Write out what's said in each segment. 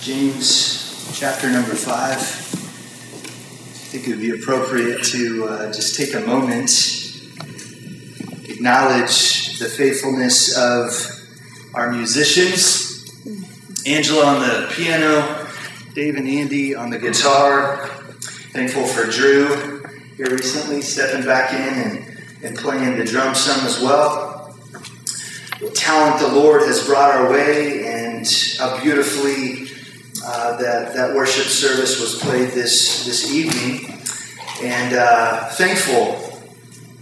James chapter number five. I think it would be appropriate to uh, just take a moment, acknowledge the faithfulness of our musicians. Angela on the piano, Dave and Andy on the guitar. Thankful for Drew here recently stepping back in and, and playing the drum some as well. The talent the Lord has brought our way and how beautifully uh, that that worship service was played this this evening, and uh, thankful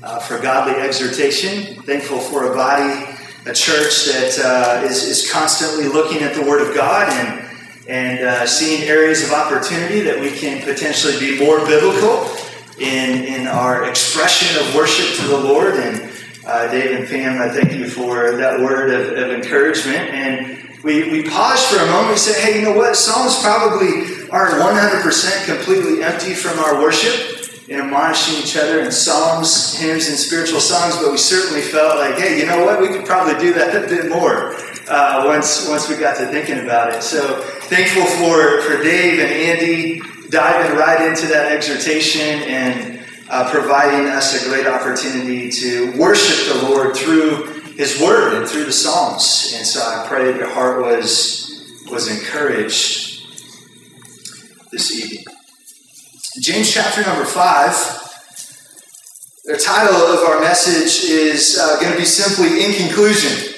uh, for godly exhortation. Thankful for a body, a church that uh, is is constantly looking at the Word of God and and uh, seeing areas of opportunity that we can potentially be more biblical in in our expression of worship to the Lord. And Dave and Pam, I thank you for that word of, of encouragement and we, we pause for a moment and say, hey, you know what? Psalms probably aren't 100% completely empty from our worship and admonishing each other in psalms, hymns, and spiritual songs, but we certainly felt like, hey, you know what? We could probably do that a bit more uh, once, once we got to thinking about it. So thankful for, for Dave and Andy diving right into that exhortation and uh, providing us a great opportunity to worship the Lord through his word and through the Psalms. And so I pray that your heart was, was encouraged this evening. James chapter number 5. The title of our message is uh, going to be simply In Conclusion.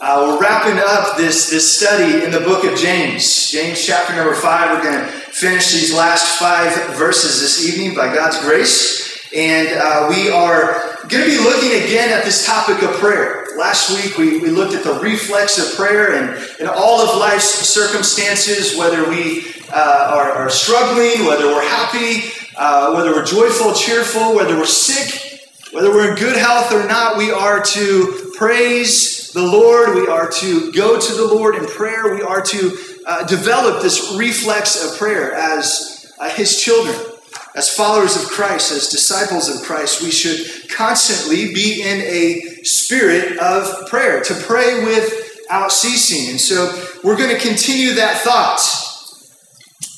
Uh, we're wrapping up this, this study in the book of James. James chapter number 5. We're going to finish these last five verses this evening by God's grace. And uh, we are going to be looking again at this topic of prayer. Last week we, we looked at the reflex of prayer and, in all of life's circumstances, whether we uh, are, are, struggling, whether we're happy, uh, whether we're joyful, cheerful, whether we're sick, whether we're in good health or not, we are to praise the Lord. We are to go to the Lord in prayer. We are to uh, develop this reflex of prayer as uh, His children. As followers of Christ, as disciples of Christ, we should constantly be in a spirit of prayer, to pray without ceasing. And so we're going to continue that thought.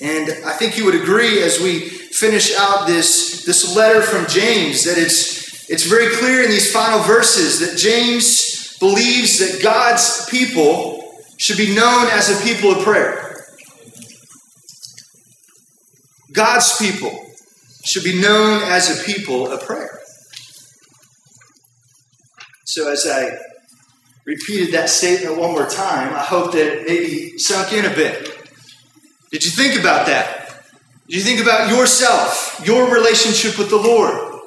And I think you would agree as we finish out this, this letter from James that it's, it's very clear in these final verses that James believes that God's people should be known as a people of prayer. God's people should be known as a people of prayer. So, as I repeated that statement one more time, I hope that it maybe sunk in a bit. Did you think about that? Did you think about yourself, your relationship with the Lord,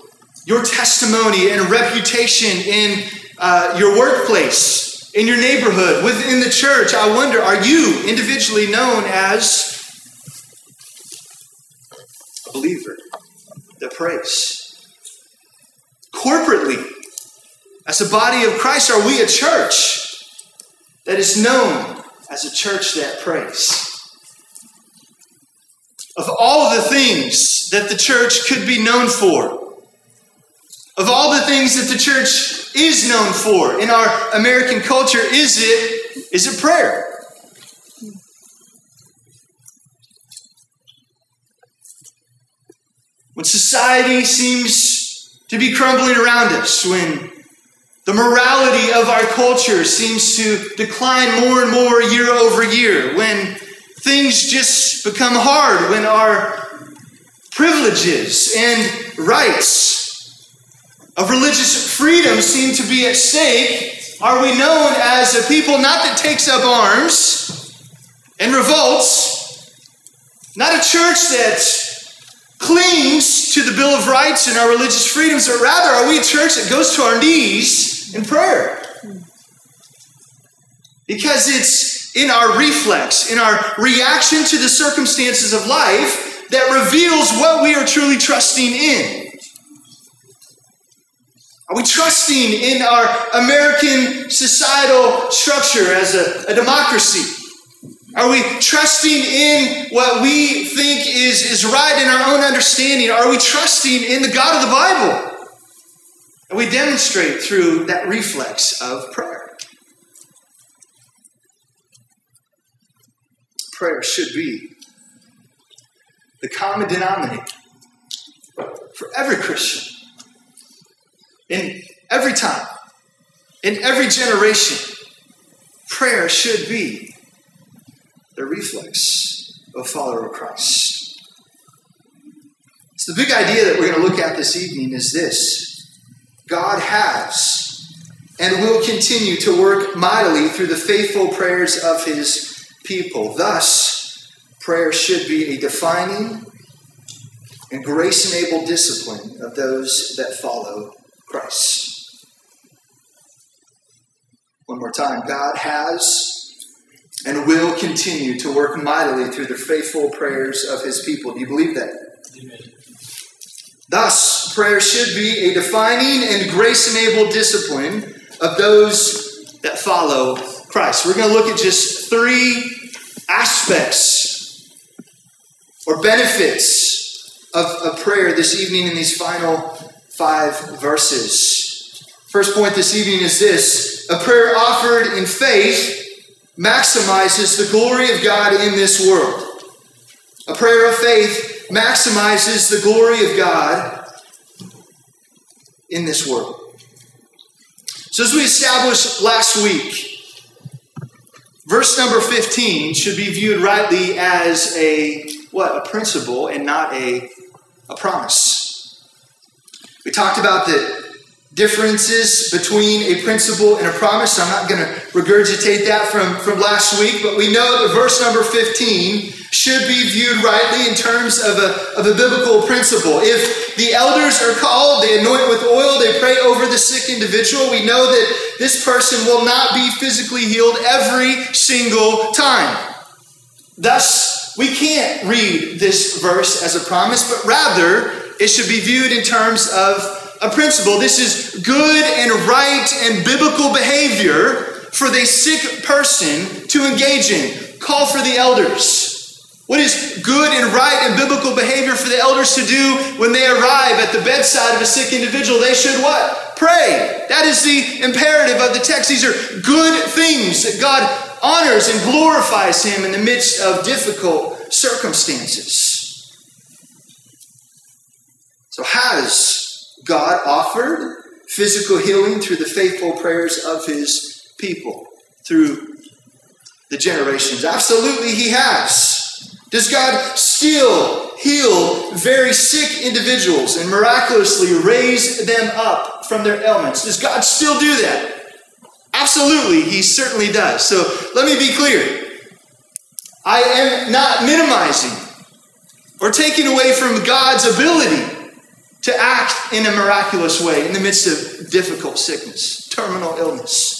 your testimony and reputation in uh, your workplace, in your neighborhood, within the church? I wonder, are you individually known as a believer? That prays. Corporately, as a body of Christ, are we a church that is known as a church that prays? Of all the things that the church could be known for, of all the things that the church is known for in our American culture, is it is it prayer? When society seems to be crumbling around us, when the morality of our culture seems to decline more and more year over year, when things just become hard, when our privileges and rights of religious freedom seem to be at stake, are we known as a people not that takes up arms and revolts, not a church that clings to the Bill of Rights and our religious freedoms, but rather are we a church that goes to our knees in prayer? Because it's in our reflex, in our reaction to the circumstances of life, that reveals what we are truly trusting in. Are we trusting in our American societal structure as a, a democracy? Are we trusting in what we think is, is right in our own understanding? Are we trusting in the God of the Bible? And we demonstrate through that reflex of prayer. prayer should be the common denominator for every Christian in every time, in every generation. Prayer should be the reflex of follower of Christ. So, the big idea that we're going to look at this evening is this God has and will continue to work mightily through the faithful prayers of his people. Thus, prayer should be a defining and grace enabled discipline of those that follow Christ. One more time God has and will continue to work mightily through the faithful prayers of his people. Do you believe that? Amen. Thus, prayer should be a defining and grace enabled discipline of those that follow Christ. We're going to look at just three aspects or benefits of, of prayer this evening in these final five verses. First point this evening is this a prayer offered in faith maximizes the glory of God in this world. A prayer of faith maximizes the glory of God in this world. So, as we established last week, verse number 15 should be viewed rightly as a what? A principle and not a, a promise. We talked about the differences between a principle and a promise. I'm not going to regurgitate that from, from last week, but we know that verse number 15 should be viewed rightly in terms of a, of a biblical principle. If the elders are called, they anoint with oil, they pray over the sick individual, we know that this person will not be physically healed every single time. Thus, we can't read this verse as a promise, but rather it should be viewed in terms of a principle. This is good and right and biblical behavior for the sick person to engage in. Call for the elders. What is good and right and biblical behavior for the elders to do when they arrive at the bedside of a sick individual? They should what? Pray. That is the imperative of the text. These are good things that God honors and glorifies Him in the midst of difficult circumstances. So, has God offered physical healing through the faithful prayers of his people through the generations? Absolutely, he has. Does God still heal very sick individuals and miraculously raise them up from their ailments? Does God still do that? Absolutely, he certainly does. So let me be clear. I am not minimizing or taking away from God's ability to act in a miraculous way in the midst of difficult sickness, terminal illness.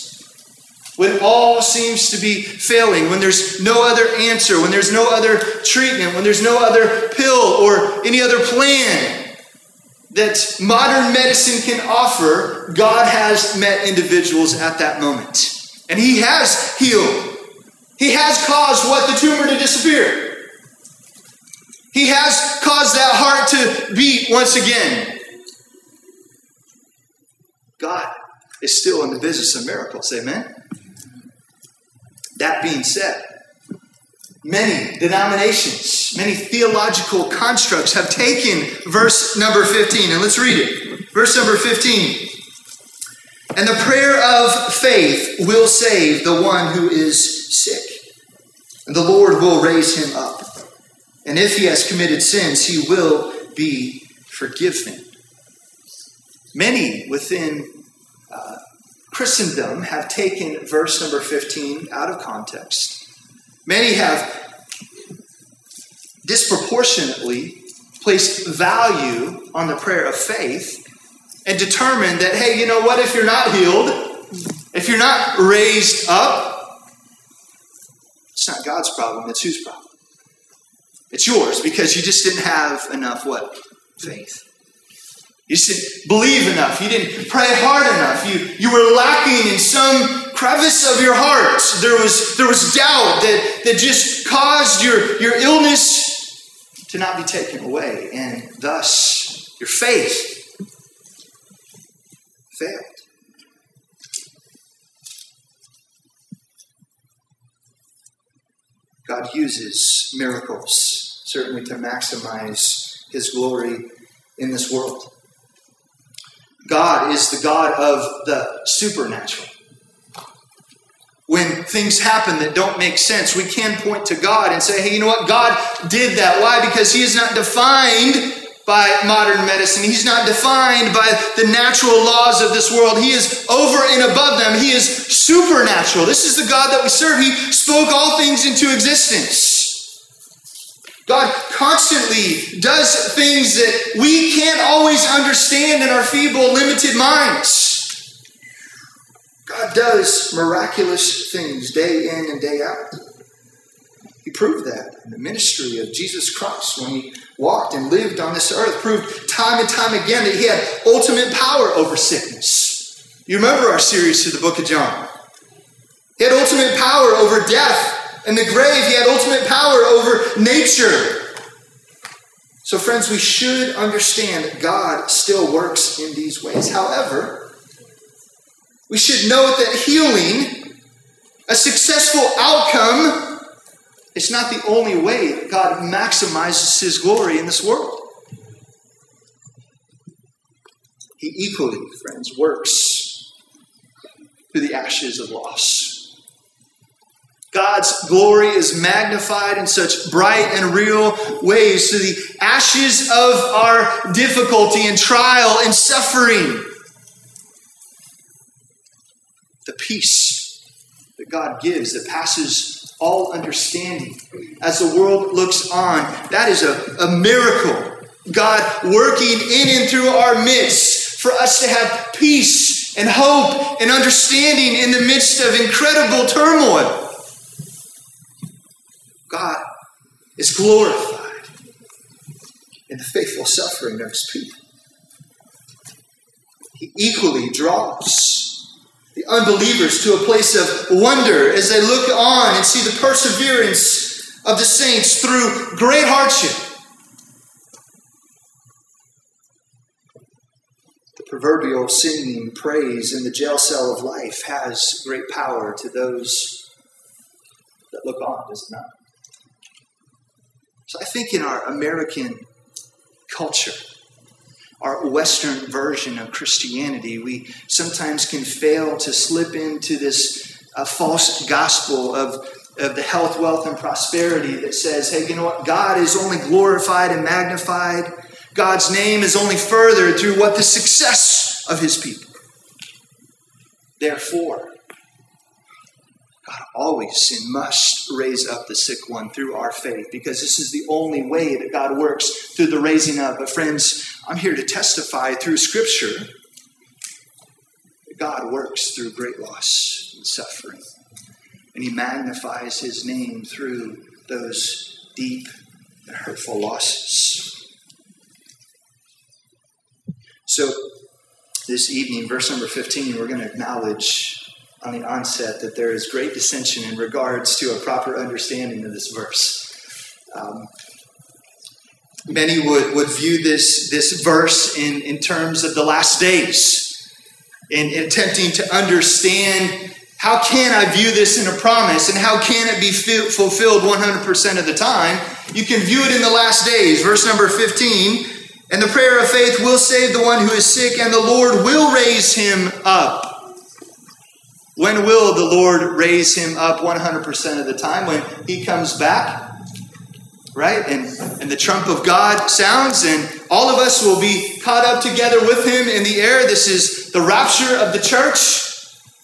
When all seems to be failing, when there's no other answer, when there's no other treatment, when there's no other pill or any other plan that modern medicine can offer, God has met individuals at that moment. And He has healed. He has caused what? The tumor to disappear. He has caused that heart to beat once again. God is still in the business of miracles. Amen? That being said, many denominations, many theological constructs have taken verse number 15. And let's read it. Verse number 15. And the prayer of faith will save the one who is sick, and the Lord will raise him up. And if he has committed sins, he will be forgiven. Many within uh, Christendom have taken verse number 15 out of context. Many have disproportionately placed value on the prayer of faith and determined that, hey, you know what, if you're not healed, if you're not raised up, it's not God's problem, it's whose problem? It's yours because you just didn't have enough what? Faith. You just didn't believe enough. You didn't pray hard enough. You, you were lacking in some crevice of your heart. There was, there was doubt that, that just caused your, your illness to not be taken away. And thus, your faith failed. God uses miracles, certainly to maximize his glory in this world. God is the God of the supernatural. When things happen that don't make sense, we can point to God and say, hey, you know what? God did that. Why? Because He is not defined by modern medicine. He's not defined by the natural laws of this world. He is over and above them. He is supernatural. This is the God that we serve. He spoke all things into existence. God constantly does things that we can't always understand in our feeble, limited minds. God does miraculous things day in and day out. He proved that in the ministry of Jesus Christ when he walked and lived on this earth, proved time and time again that he had ultimate power over sickness. You remember our series through the book of John. He had ultimate power over death in the grave, he had ultimate power over nature. So, friends, we should understand that God still works in these ways. However, we should note that healing, a successful outcome, is not the only way that God maximizes his glory in this world. He equally, friends, works through the ashes of loss. God's glory is magnified in such bright and real ways through the ashes of our difficulty and trial and suffering. The peace that God gives that passes all understanding as the world looks on, that is a, a miracle. God working in and through our midst for us to have peace and hope and understanding in the midst of incredible turmoil. God is glorified in the faithful suffering of his people. He equally draws the unbelievers to a place of wonder as they look on and see the perseverance of the saints through great hardship. The proverbial singing praise in the jail cell of life has great power to those that look on, does it not? So I think in our American culture, our Western version of Christianity, we sometimes can fail to slip into this uh, false gospel of, of the health, wealth, and prosperity that says, hey, you know what? God is only glorified and magnified. God's name is only furthered through what the success of his people. Therefore, God always and must raise up the sick one through our faith because this is the only way that God works through the raising up. But, friends, I'm here to testify through Scripture that God works through great loss and suffering. And He magnifies His name through those deep and hurtful losses. So, this evening, verse number 15, we're going to acknowledge on the onset that there is great dissension in regards to a proper understanding of this verse. Um, many would, would view this, this verse in, in terms of the last days in attempting to understand how can I view this in a promise and how can it be fulfilled 100% of the time? You can view it in the last days. Verse number 15 and the prayer of faith will save the one who is sick, and the Lord will raise him up. When will the Lord raise him up 100% of the time? When he comes back, right? And, and the trump of God sounds, and all of us will be caught up together with him in the air. This is the rapture of the church.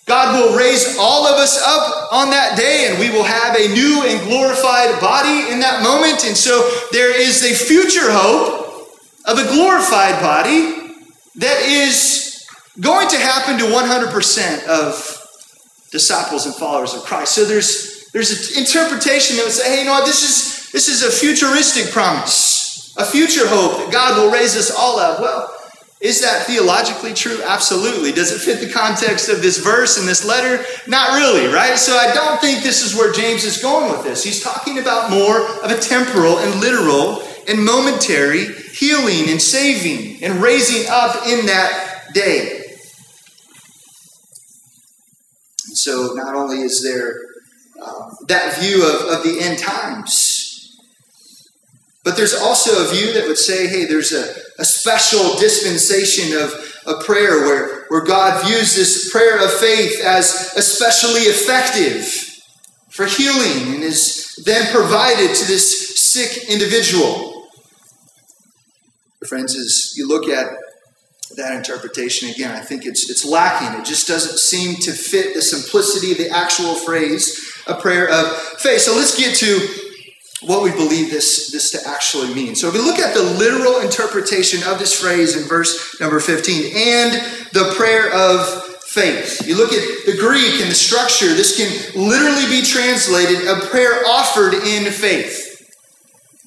God will raise all of us up on that day, and we will have a new and glorified body in that moment. And so there is a future hope of a glorified body that is going to happen to 100% of disciples and followers of Christ. So there's there's an interpretation that would say, hey, you know what, this is this is a futuristic promise, a future hope that God will raise us all up. Well, is that theologically true? Absolutely. Does it fit the context of this verse and this letter? Not really, right? So I don't think this is where James is going with this. He's talking about more of a temporal and literal and momentary healing and saving and raising up in that day so not only is there uh, that view of, of the end times. But there's also a view that would say, hey, there's a, a special dispensation of, of prayer where, where God views this prayer of faith as especially effective for healing and is then provided to this sick individual. Friends, as you look at that interpretation again, I think it's it's lacking. It just doesn't seem to fit the simplicity of the actual phrase, a prayer of faith. So let's get to what we believe this, this to actually mean. So if we look at the literal interpretation of this phrase in verse number 15, and the prayer of faith. You look at the Greek and the structure, this can literally be translated a prayer offered in faith.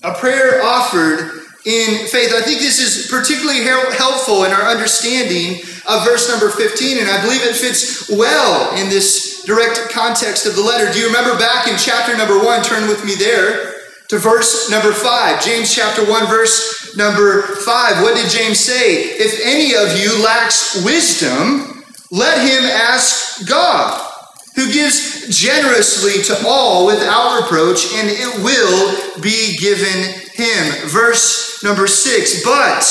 A prayer offered in faith. I think this is particularly helpful in our understanding of verse number 15, and I believe it fits well in this direct context of the letter. Do you remember back in chapter number 1? Turn with me there to verse number 5. James chapter 1, verse number 5. What did James say? If any of you lacks wisdom, let him ask God who gives generously to all without reproach, and it will be given him. Verse number six, but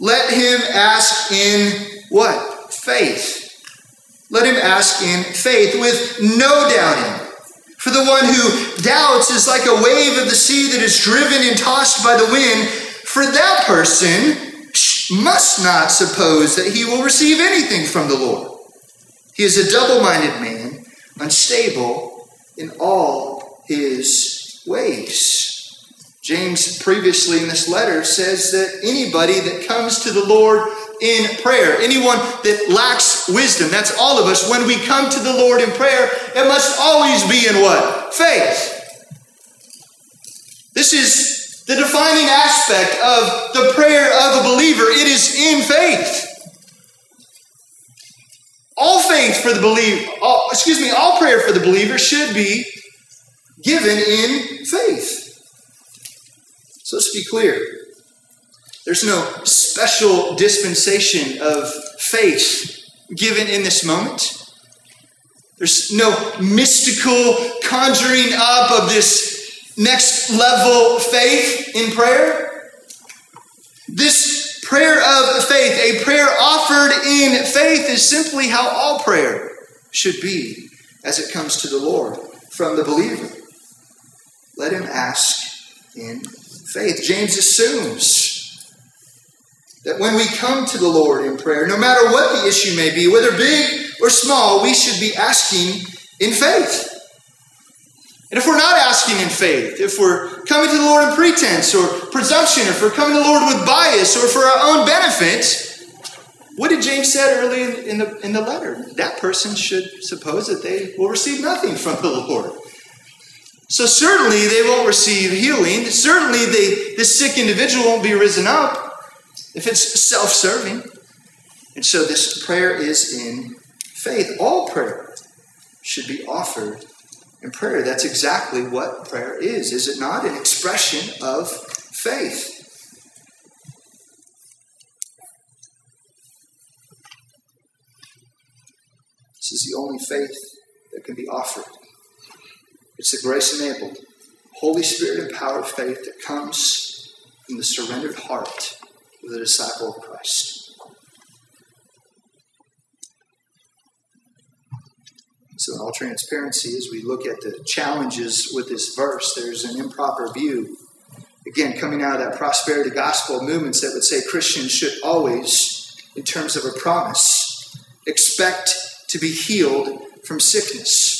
let him ask in what? Faith. Let him ask in faith with no doubting. For the one who doubts is like a wave of the sea that is driven and tossed by the wind. For that person must not suppose that he will receive anything from the Lord. He is a double minded man, unstable in all his ways. James, previously in this letter, says that anybody that comes to the Lord in prayer, anyone that lacks wisdom, that's all of us, when we come to the Lord in prayer, it must always be in what? Faith. This is the defining aspect of the prayer of a believer. It is in faith. All faith for the believer, excuse me, all prayer for the believer should be given in faith. Clear. There's no special dispensation of faith given in this moment. There's no mystical conjuring up of this next level faith in prayer. This prayer of faith, a prayer offered in faith, is simply how all prayer should be as it comes to the Lord from the believer. Let him ask in faith. James assumes that when we come to the Lord in prayer, no matter what the issue may be, whether big or small, we should be asking in faith. And if we're not asking in faith, if we're coming to the Lord in pretense or presumption, if we're coming to the Lord with bias or for our own benefit, what did James say early in the, in the letter? That person should suppose that they will receive nothing from the Lord. So certainly they won't receive healing. Certainly they, this sick individual won't be risen up if it's self serving. And so this prayer is in faith. All prayer should be offered in prayer. That's exactly what prayer is, is it not? An expression of faith. This is the only faith that can be offered. It's the grace enabled, Holy Spirit empowered faith that comes from the surrendered heart of the disciple of Christ. So, in all transparency, as we look at the challenges with this verse, there's an improper view. Again, coming out of that prosperity gospel movements that would say Christians should always, in terms of a promise, expect to be healed from sickness.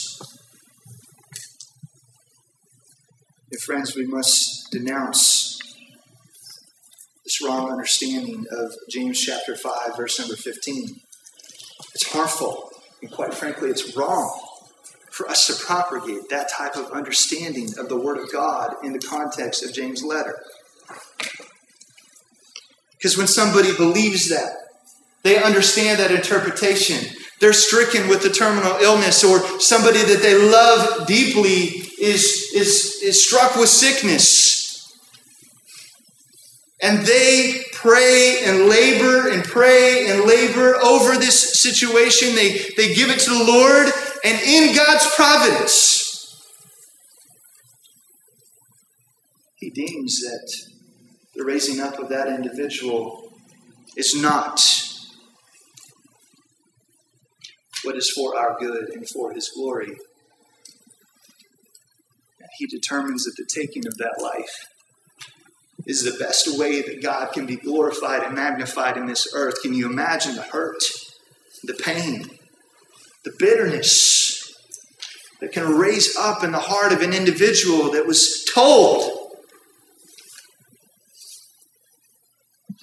And friends, we must denounce this wrong understanding of James chapter 5, verse number 15. It's harmful, and quite frankly, it's wrong for us to propagate that type of understanding of the Word of God in the context of James' letter. Because when somebody believes that, they understand that interpretation. They're stricken with a terminal illness, or somebody that they love deeply is, is, is struck with sickness. And they pray and labor and pray and labor over this situation. They, they give it to the Lord, and in God's providence, He deems that the raising up of that individual is not what is for our good and for his glory. He determines that the taking of that life is the best way that God can be glorified and magnified in this earth. Can you imagine the hurt, the pain, the bitterness that can raise up in the heart of an individual that was told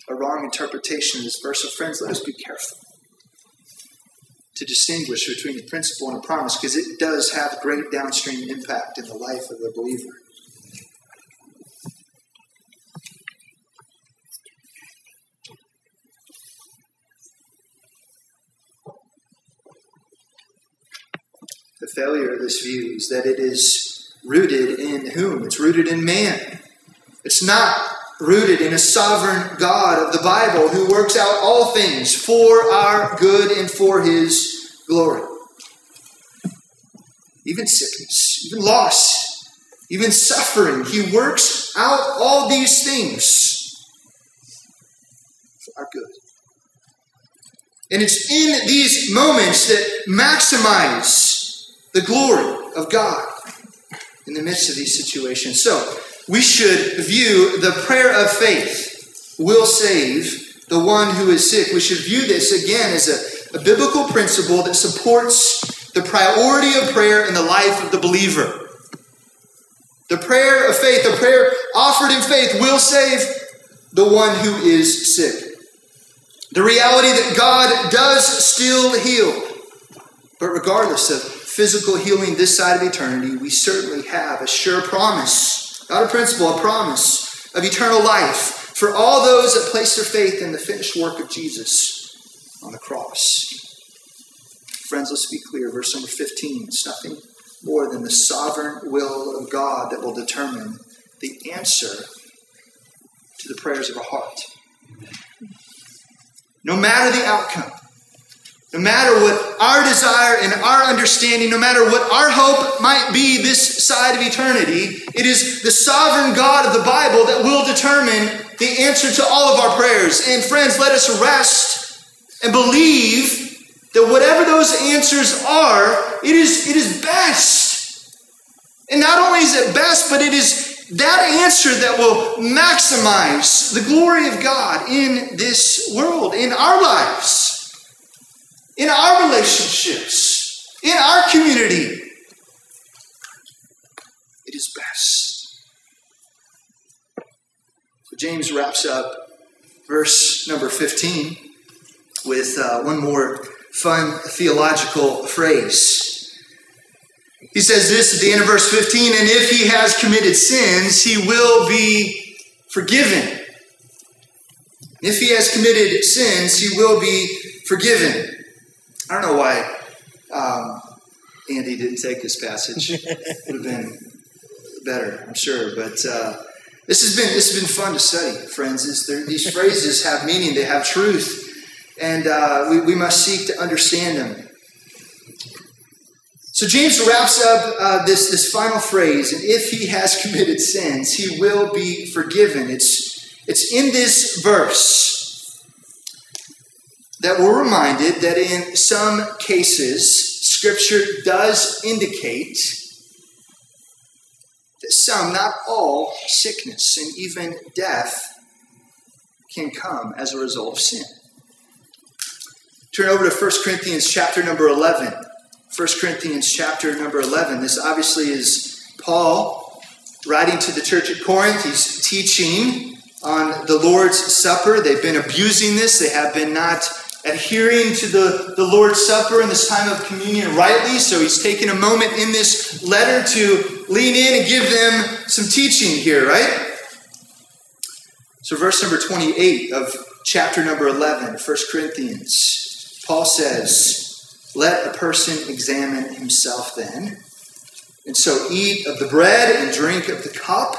a wrong interpretation of this verse? So, friends, let us be careful to distinguish between a principle and a promise because it does have great downstream impact in the life of the believer. The failure of this view is that it is rooted in whom? It's rooted in man. It's not rooted in a sovereign God of the Bible who works out all things for our good and for his glory. Even sickness, even loss, even suffering, he works out all these things for our good. And it's in these moments that maximize the glory of God in the midst of these situations. So, we should view the prayer of faith will save the one who is sick. We should view this again as a, a biblical principle that supports the priority of prayer in the life of the believer. The prayer of faith, the prayer offered in faith, will save the one who is sick. The reality that God does still heal. But regardless of physical healing this side of eternity, we certainly have a sure promise not a principle, a promise of eternal life for all those that place their faith in the finished work of Jesus on the cross. Friends, let's be clear. Verse number 15 it's nothing more than the sovereign will of God that will determine the answer to the prayers of a heart. No matter the outcome, no matter what our desire and our understanding, no matter what our hope might be this side of eternity, it is the sovereign God of the Bible that will determine the answer to all of our prayers. And friends, let us rest and believe that whatever those answers are, it is, it is best. And not only is it best, but it is that answer that will maximize the glory of God in this world, in our lives in our relationships, in our community. It is best. So James wraps up verse number 15 with uh, one more fun theological phrase. He says this at the end of verse 15 and if he has committed sins, he will be forgiven. If he has committed sins, he will be forgiven. I don't know why um, Andy didn't take this passage. It would have been better, I'm sure. But uh, this has been this has been fun to study, friends. these phrases have meaning; they have truth, and uh, we, we must seek to understand them. So James wraps up uh, this this final phrase, and if he has committed sins, he will be forgiven. It's it's in this verse that we're reminded that in some cases, Scripture does indicate that some, not all, sickness and even death can come as a result of sin. Turn over to 1 Corinthians chapter number 11. 1 Corinthians chapter number 11. This obviously is Paul writing to the church at Corinth. He's teaching on the Lord's Supper. They've been abusing this, they have been not adhering to the, the Lord's Supper and this time of communion rightly. So he's taken a moment in this letter to lean in and give them some teaching here, right? So, verse number 28 of chapter number 11, 1 Corinthians, Paul says, Let a person examine himself then, and so eat of the bread and drink of the cup.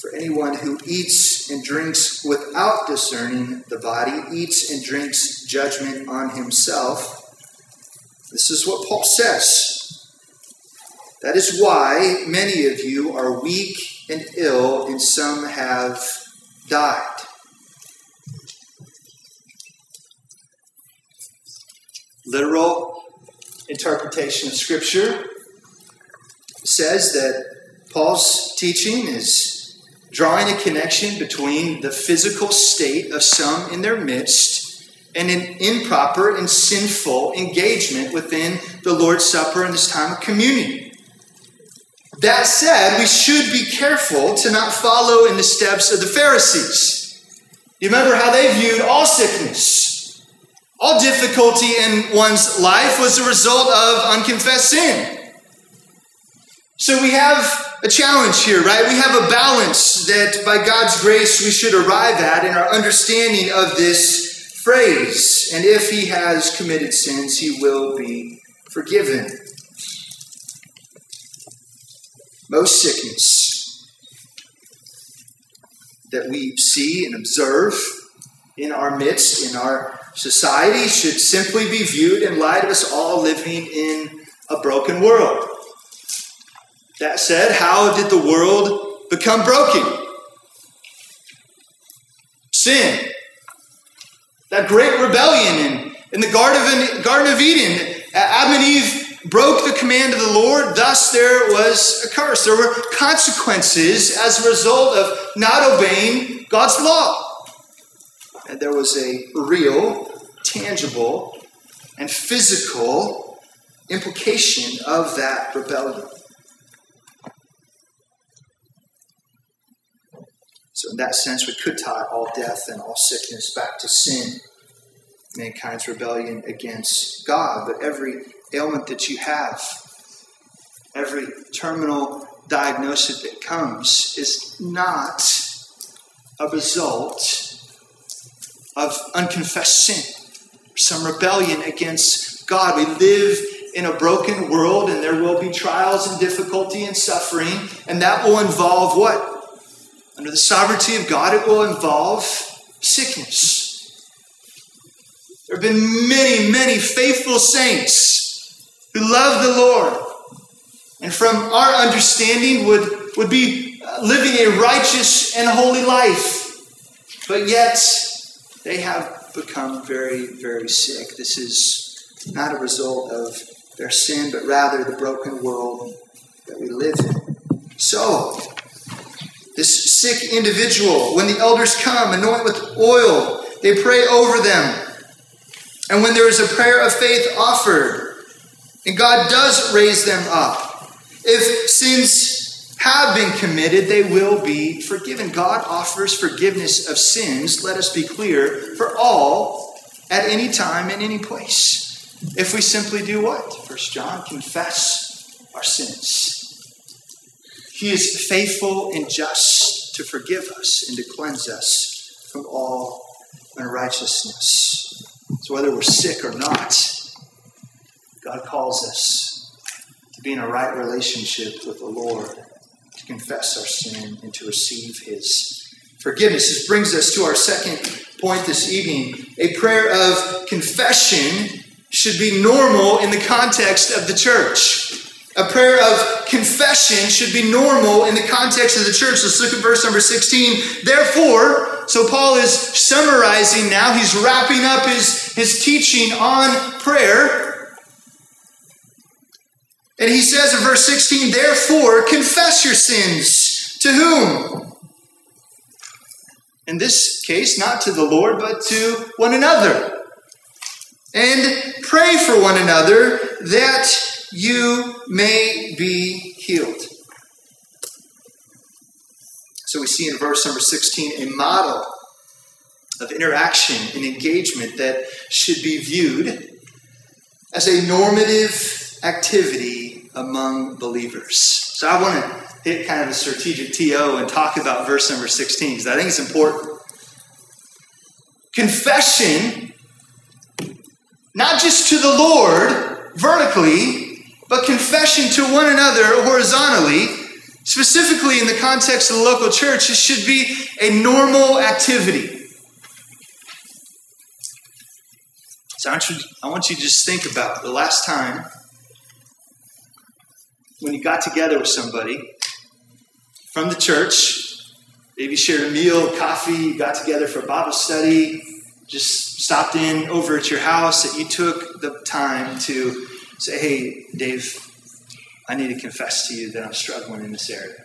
For anyone who eats and drinks without discerning the body eats and drinks judgment on himself. This is what Paul says. That is why many of you are weak and ill, and some have died. Literal interpretation of Scripture says that Paul's teaching is drawing a connection between the physical state of some in their midst and an improper and sinful engagement within the Lord's Supper and this time of communion. That said, we should be careful to not follow in the steps of the Pharisees. You remember how they viewed all sickness, all difficulty in one's life was a result of unconfessed sin. So we have a challenge here, right? We have a balance that by God's grace we should arrive at in our understanding of this phrase. And if he has committed sins, he will be forgiven. Most sickness that we see and observe in our midst, in our society, should simply be viewed in light of us all living in a broken world. That said, how did the world become broken? Sin. That great rebellion in, in the Garden of, Garden of Eden. Adam and Eve broke the command of the Lord, thus there was a curse. There were consequences as a result of not obeying God's law. And there was a real, tangible, and physical implication of that rebellion. In that sense, we could tie all death and all sickness back to sin, mankind's rebellion against God. But every ailment that you have, every terminal diagnosis that comes, is not a result of unconfessed sin, some rebellion against God. We live in a broken world, and there will be trials and difficulty and suffering, and that will involve what? Under the sovereignty of God, it will involve sickness. There have been many, many faithful saints who love the Lord and from our understanding would, would be living a righteous and holy life. But yet, they have become very, very sick. This is not a result of their sin, but rather the broken world that we live in. So, this sick individual, when the elders come, anoint with oil, they pray over them. And when there is a prayer of faith offered, and God does raise them up, if sins have been committed, they will be forgiven. God offers forgiveness of sins, let us be clear, for all at any time in any place. If we simply do what? First John, confess our sins. He is faithful and just to forgive us and to cleanse us from all unrighteousness. So, whether we're sick or not, God calls us to be in a right relationship with the Lord, to confess our sin, and to receive His forgiveness. This brings us to our second point this evening. A prayer of confession should be normal in the context of the church. A prayer of confession should be normal in the context of the church. Let's look at verse number 16. Therefore, so Paul is summarizing now, he's wrapping up his, his teaching on prayer. And he says in verse 16, Therefore, confess your sins. To whom? In this case, not to the Lord, but to one another. And pray for one another that you may be healed. So we see in verse number 16 a model of interaction and engagement that should be viewed as a normative activity among believers. So I want to hit kind of a strategic TO and talk about verse number 16 because I think it's important. Confession, not just to the Lord vertically, but confession to one another horizontally, specifically in the context of the local church, it should be a normal activity. So I want you, to just think about the last time when you got together with somebody from the church, maybe shared a meal, coffee, got together for Bible study, just stopped in over at your house, that you took the time to say, hey, Dave, I need to confess to you that I'm struggling in this area.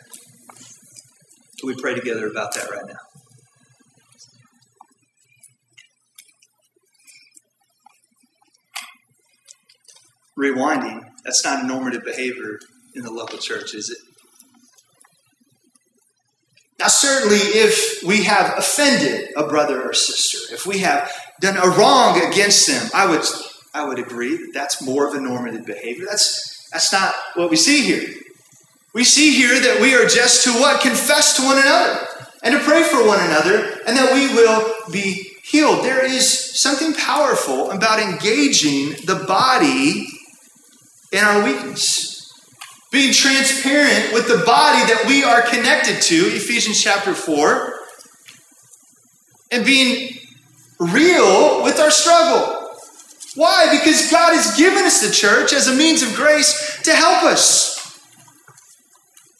Can We pray together about that right now. Rewinding, that's not a normative behavior in the local church, is it? Now, certainly, if we have offended a brother or sister, if we have done a wrong against them, I would, I would agree that that's more of a normative behavior. That's, that's not what we see here. We see here that we are just to what? Confess to one another and to pray for one another, and that we will be healed. There is something powerful about engaging the body in our weakness. Being transparent with the body that we are connected to, Ephesians chapter 4, and being real with our struggle. Why? Because God has given us the church as a means of grace to help us.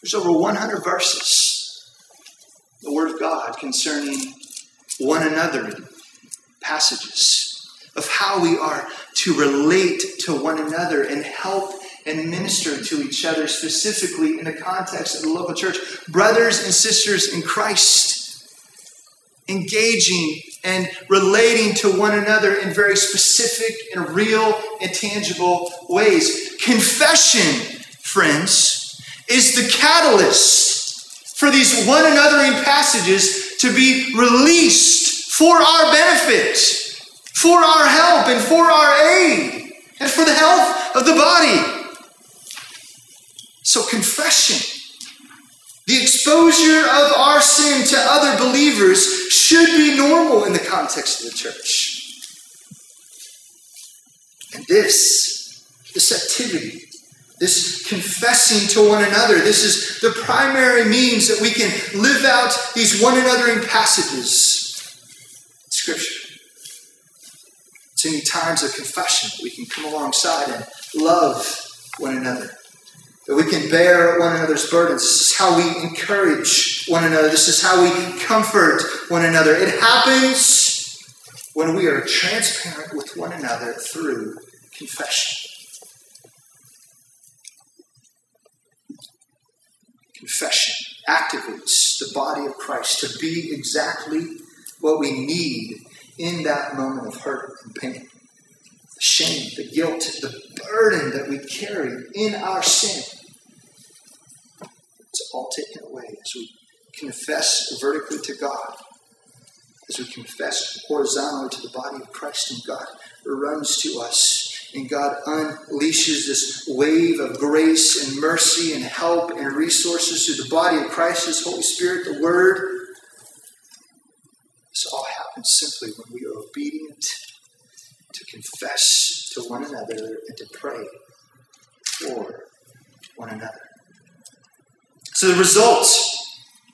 There's over 100 verses, the Word of God concerning one another, passages of how we are to relate to one another and help and minister to each other, specifically in the context of the local church. Brothers and sisters in Christ, engaging and relating to one another in very specific and real and tangible ways. Confession, friends, is the catalyst for these one anothering passages to be released for our benefit, for our help, and for our aid, and for the health of the body. So, confession, the exposure of our sin to other believers, should be normal in the context of the church. And this, this activity, this confessing to one another, this is the primary means that we can live out these one anothering passages in Scripture. It's in times of confession that we can come alongside and love one another that we can bear one another's burdens. This is how we encourage one another. This is how we comfort one another. It happens when we are transparent with one another through confession. Confession activates the body of Christ to be exactly what we need in that moment of hurt and pain shame, the guilt, the burden that we carry in our sin. It's all taken away as we confess vertically to God, as we confess horizontally to the body of Christ, and God runs to us, and God unleashes this wave of grace and mercy and help and resources through the body of Christ, His Holy Spirit, the Word. This all happens simply when we are obedient confess to one another and to pray for one another. So the result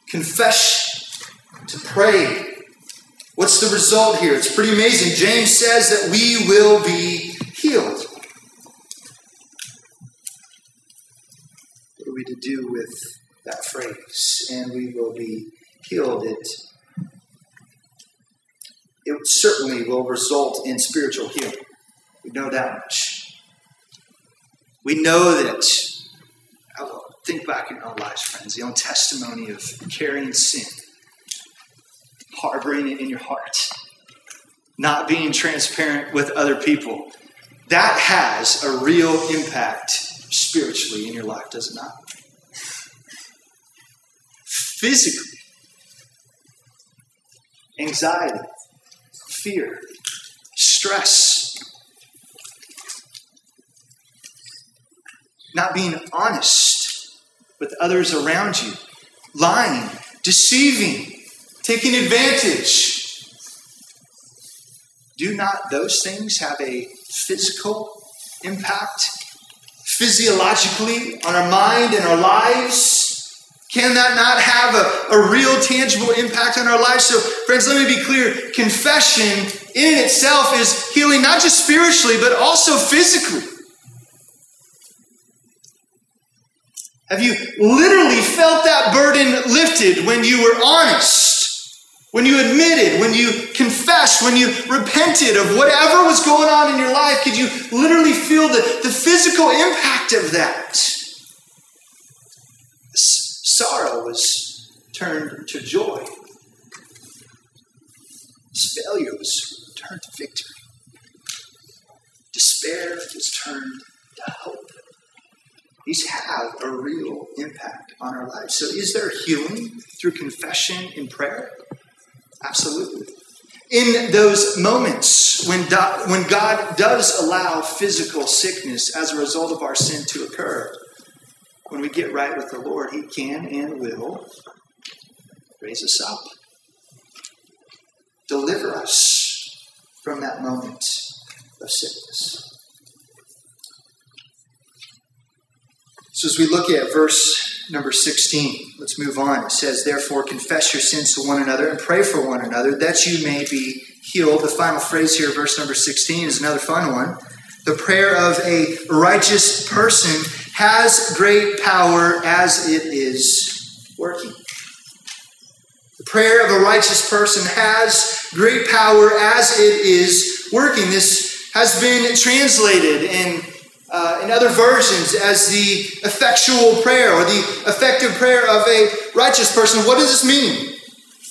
confess, to pray. What's the result here? It's pretty amazing. James says that we will be healed. What are we to do with that phrase? And we will be healed. It it certainly will result in spiritual healing. We know that much. We know that, think back in our lives, friends, the own testimony of carrying sin, harboring it in your heart, not being transparent with other people. That has a real impact spiritually in your life, does it not? Physically, anxiety, fear, stress, not being honest with others around you, lying, deceiving, taking advantage. Do not those things have a physical impact physiologically on our mind and our lives? Can that not have a, a real tangible impact on our lives? So, friends, let me be clear. Confession in itself is healing not just spiritually, but also physically. Have you literally felt that burden lifted when you were honest? When you admitted, when you confessed, when you repented of whatever was going on in your life, could you literally feel the, the physical impact of that? Sorrow was turned to joy. Failure was turned to victory. Despair was turned to hope. These have a real impact on our lives. So, is there healing through confession and prayer? Absolutely. In those moments when, do, when God does allow physical sickness as a result of our sin to occur, when we get right with the Lord, He can and will raise us up, deliver us from that moment of sickness. So, as we look at verse number 16, let's move on. It says, Therefore, confess your sins to one another and pray for one another that you may be healed. The final phrase here, verse number 16, is another fun one. The prayer of a righteous person has great power as it is working. The prayer of a righteous person has great power as it is working. This has been translated in uh, in other versions as the effectual prayer or the effective prayer of a righteous person. What does this mean?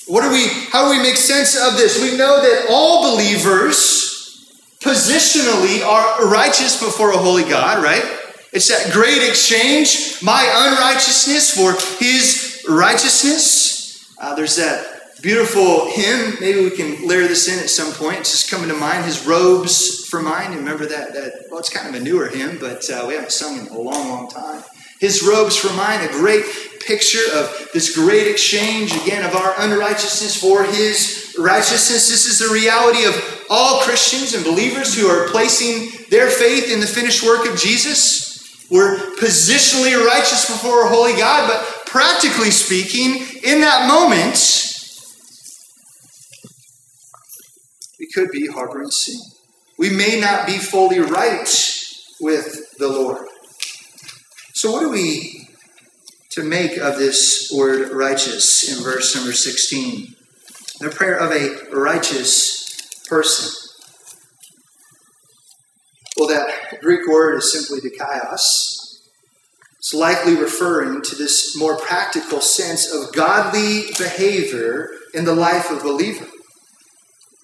What do we how do we make sense of this? We know that all believers positionally are righteous before a holy God, right? It's that great exchange, my unrighteousness for his righteousness. Uh, there's that beautiful hymn. Maybe we can layer this in at some point. It's just coming to mind. His robes for mine. You remember that? That well, it's kind of a newer hymn, but uh, we haven't sung in a long, long time. His robes for mine. A great picture of this great exchange again of our unrighteousness for His righteousness. This is the reality of all Christians and believers who are placing their faith in the finished work of Jesus. We're positionally righteous before a holy God, but practically speaking, in that moment, we could be harboring sin. We may not be fully right with the Lord. So, what are we to make of this word righteous in verse number 16? The prayer of a righteous person. Well, that Greek word is simply dikaios. It's likely referring to this more practical sense of godly behavior in the life of a believer.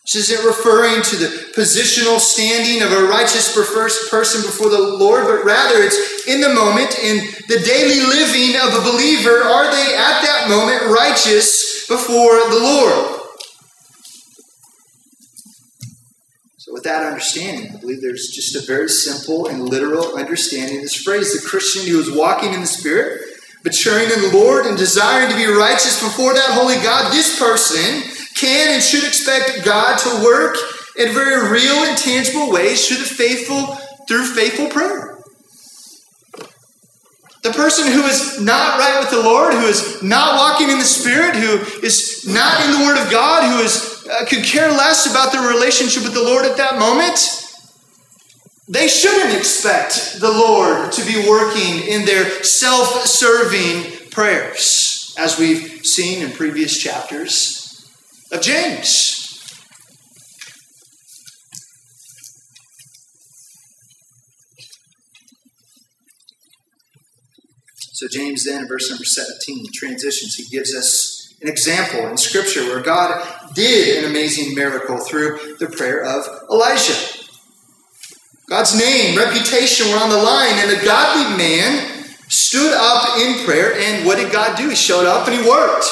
This isn't referring to the positional standing of a righteous person before the Lord, but rather it's in the moment, in the daily living of a believer. Are they at that moment righteous before the Lord? With that understanding, I believe there's just a very simple and literal understanding of this phrase. The Christian who is walking in the Spirit, maturing in the Lord, and desiring to be righteous before that holy God, this person can and should expect God to work in very real and tangible ways through the faithful through faithful prayer. The person who is not right with the Lord, who is not walking in the Spirit, who is not in the Word of God, who is uh, could care less about their relationship with the Lord at that moment, they shouldn't expect the Lord to be working in their self-serving prayers, as we've seen in previous chapters of James. So, James then, in verse number 17, transitions. He gives us an example in Scripture where God did an amazing miracle through the prayer of Elijah. God's name, reputation were on the line, and a godly man stood up in prayer. And what did God do? He showed up and he worked.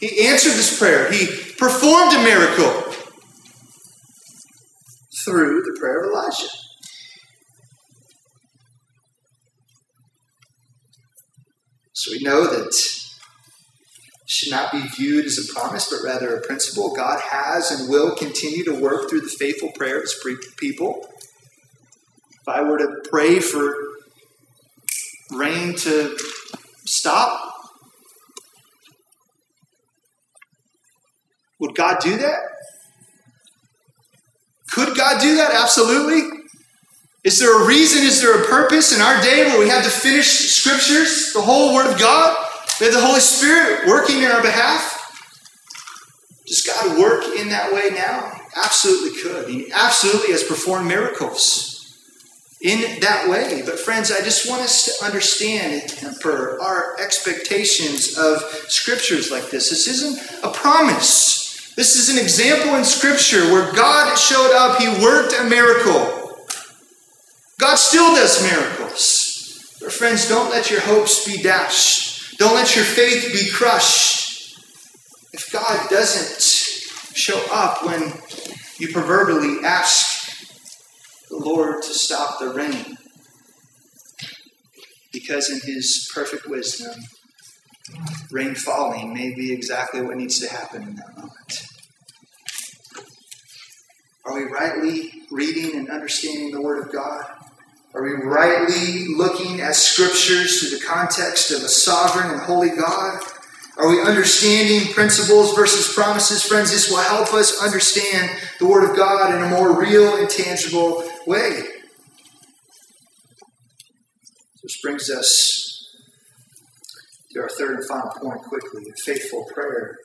He answered this prayer. He performed a miracle through the prayer of Elijah. So we know that should not be viewed as a promise, but rather a principle. God has and will continue to work through the faithful prayer of his people. If I were to pray for rain to stop, Would God do that? Could God do that? Absolutely. Is there a reason? Is there a purpose in our day where we have to finish scriptures, the whole Word of God? Have the Holy Spirit working in our behalf? Does God work in that way now? He absolutely could. He absolutely has performed miracles in that way. But, friends, I just want us to understand and temper our expectations of scriptures like this. This isn't a promise. This is an example in Scripture where God showed up, He worked a miracle. God still does miracles. But, friends, don't let your hopes be dashed, don't let your faith be crushed. If God doesn't show up when you proverbially ask the Lord to stop the rain, because in His perfect wisdom, rain falling may be exactly what needs to happen in that moment. Are we rightly reading and understanding the Word of God? Are we rightly looking at Scriptures through the context of a sovereign and holy God? Are we understanding principles versus promises? Friends, this will help us understand the Word of God in a more real and tangible way. This brings us to our third and final point quickly. A faithful prayer,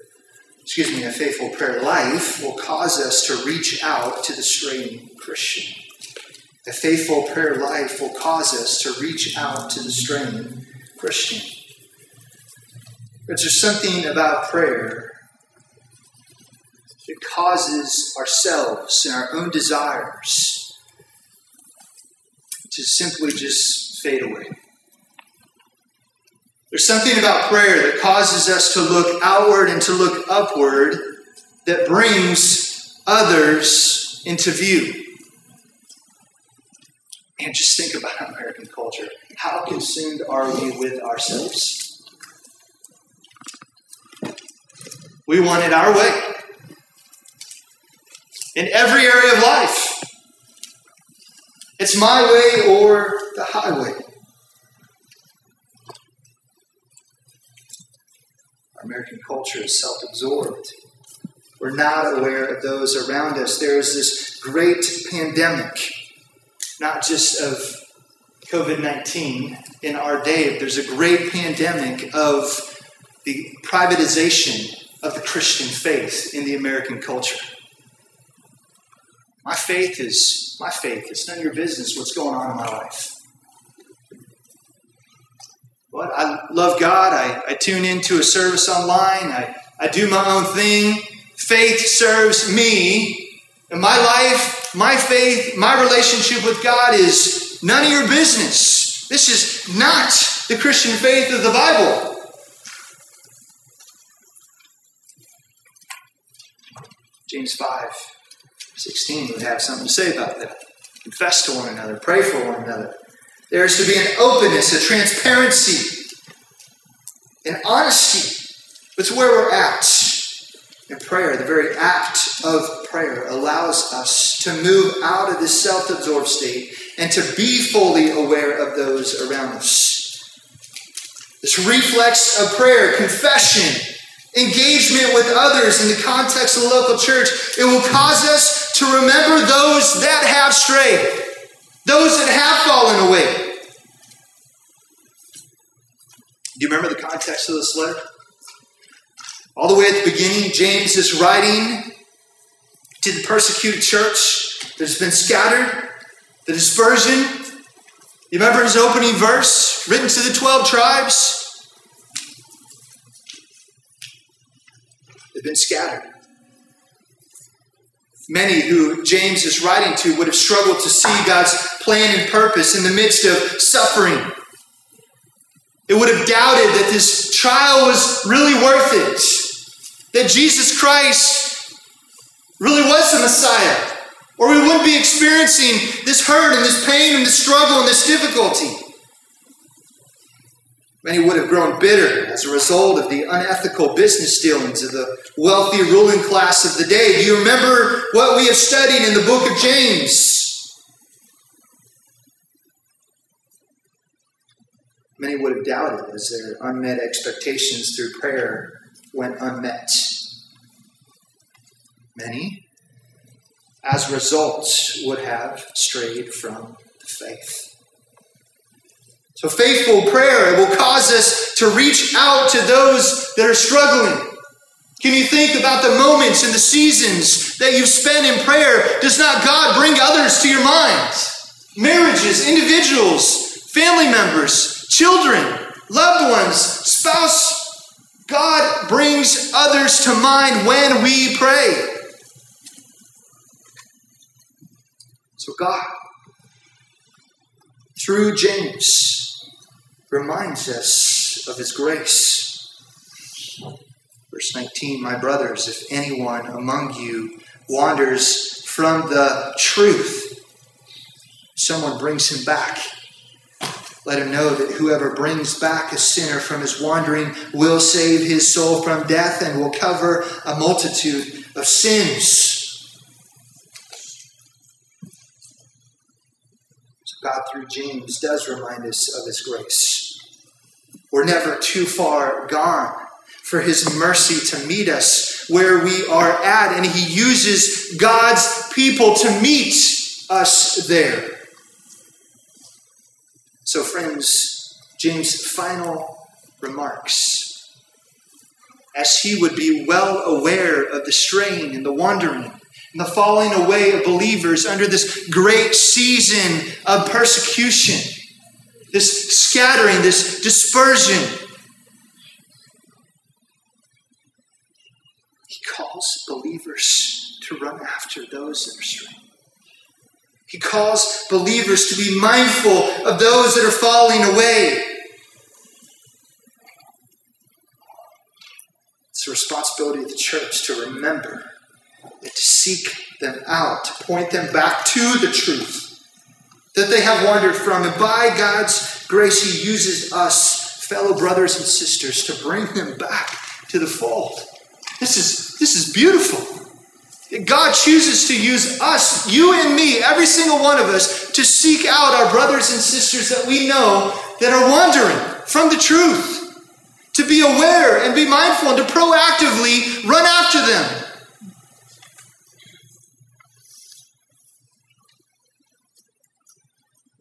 excuse me, a faithful prayer life will cause us to reach out to the straying Christian. A faithful prayer life will cause us to reach out to the straying Christian. But there's something about prayer that causes ourselves and our own desires to simply just fade away. There's something about prayer that causes us to look outward and to look upward that brings others into view. And just think about American culture. How consumed are we with ourselves? We want it our way. In every area of life, it's my way or the highway. Our American culture is self absorbed. We're not aware of those around us. There is this great pandemic, not just of COVID 19 in our day, there's a great pandemic of the privatization of the Christian faith in the American culture. My faith is my faith. It's none of your business what's going on in my life. But I love God. I, I tune into a service online. I, I do my own thing. Faith serves me. And my life, my faith, my relationship with God is none of your business. This is not the Christian faith of the Bible. James 5 16 would have something to say about that. Confess to one another, pray for one another. There is to be an openness, a transparency, an honesty. It's where we're at in prayer. The very act of prayer allows us to move out of this self absorbed state and to be fully aware of those around us. This reflex of prayer, confession, engagement with others in the context of the local church, it will cause us to remember those that have strayed, those that have fallen away. Do you remember the context of this letter? All the way at the beginning, James is writing to the persecuted church that has been scattered, the dispersion. You remember his opening verse, written to the 12 tribes? They've been scattered. Many who James is writing to would have struggled to see God's plan and purpose in the midst of suffering. It would have doubted that this trial was really worth it, that Jesus Christ really was the Messiah, or we wouldn't be experiencing this hurt and this pain and this struggle and this difficulty. Many would have grown bitter as a result of the unethical business dealings of the wealthy ruling class of the day. Do you remember what we have studied in the book of James? Many would have doubted as their unmet expectations through prayer went unmet. Many, as a result, would have strayed from the faith. So, faithful prayer will cause us to reach out to those that are struggling. Can you think about the moments and the seasons that you've spent in prayer? Does not God bring others to your mind? Marriages, individuals, family members, children, loved ones, spouse. God brings others to mind when we pray. So, God, through James, reminds us of his grace. Verse 19 My brothers, if anyone among you wanders from the truth, someone brings him back. Let him know that whoever brings back a sinner from his wandering will save his soul from death and will cover a multitude of sins. So God, through James, does remind us of his grace. We're never too far gone for his mercy to meet us where we are at, and he uses God's people to meet us there. So, friends, James' final remarks as he would be well aware of the strain and the wandering and the falling away of believers under this great season of persecution, this scattering, this dispersion. He calls believers to run after those that are straying. He calls believers to be mindful of those that are falling away. It's the responsibility of the church to remember and to seek them out, to point them back to the truth that they have wandered from. And by God's grace, He uses us, fellow brothers and sisters, to bring them back to the fold. This is, this is beautiful. God chooses to use us, you and me, every single one of us, to seek out our brothers and sisters that we know that are wandering from the truth. To be aware and be mindful and to proactively run after them.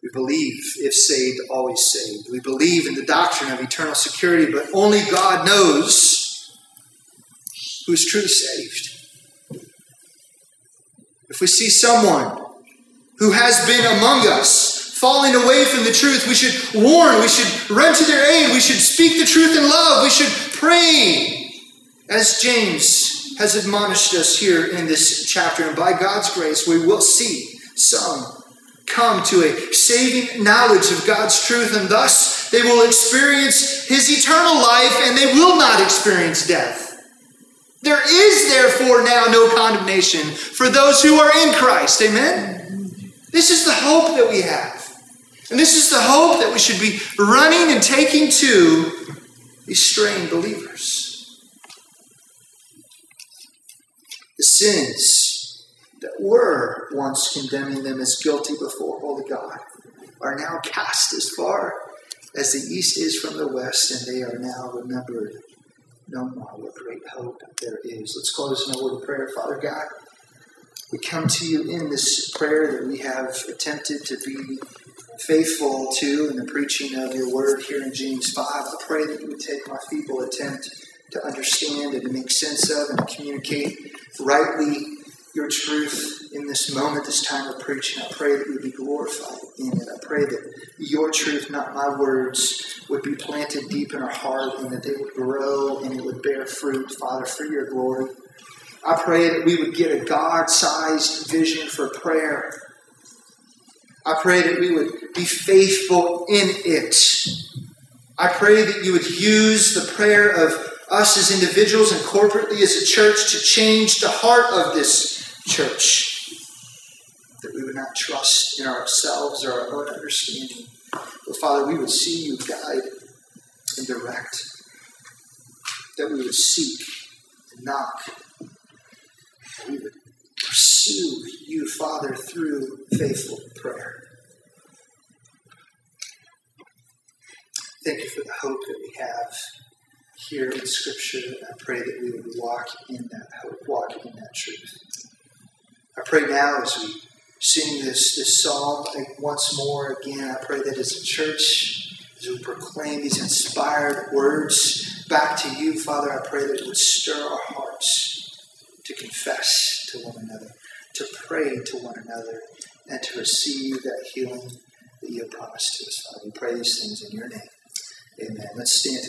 We believe, if saved, always saved. We believe in the doctrine of eternal security, but only God knows who is truly saved. If we see someone who has been among us falling away from the truth, we should warn, we should run to their aid, we should speak the truth in love, we should pray, as James has admonished us here in this chapter. And by God's grace, we will see some come to a saving knowledge of God's truth, and thus they will experience His eternal life and they will not experience death. There is therefore now no condemnation for those who are in Christ. Amen? This is the hope that we have. And this is the hope that we should be running and taking to these straying believers. The sins that were once condemning them as guilty before holy God are now cast as far as the east is from the west, and they are now remembered no more. What great hope there is. Let's close in a word of prayer. Father God, we come to you in this prayer that we have attempted to be faithful to in the preaching of your word here in James 5. I pray that you would take my feeble attempt to understand and to make sense of and communicate rightly your truth in this moment, this time of preaching. I pray that you be glorified in it. I pray that your truth, not my words, would be planted deep in our heart and that they would grow and it would bear fruit, Father, for your glory. I pray that we would get a God sized vision for prayer. I pray that we would be faithful in it. I pray that you would use the prayer of us as individuals and corporately as a church to change the heart of this church. That we would not trust in ourselves or our own understanding. But Father, we would see you guide and direct. That we would seek and knock. That we would pursue you, Father, through faithful prayer. Thank you for the hope that we have here in Scripture. I pray that we would walk in that hope, walk in that truth. I pray now as we sing this, this psalm once more again. I pray that as a church, as we proclaim these inspired words back to you, Father, I pray that it would stir our hearts to confess to one another, to pray to one another, and to receive that healing that you have promised to us, Father. We pray these things in your name. Amen. Let's stand.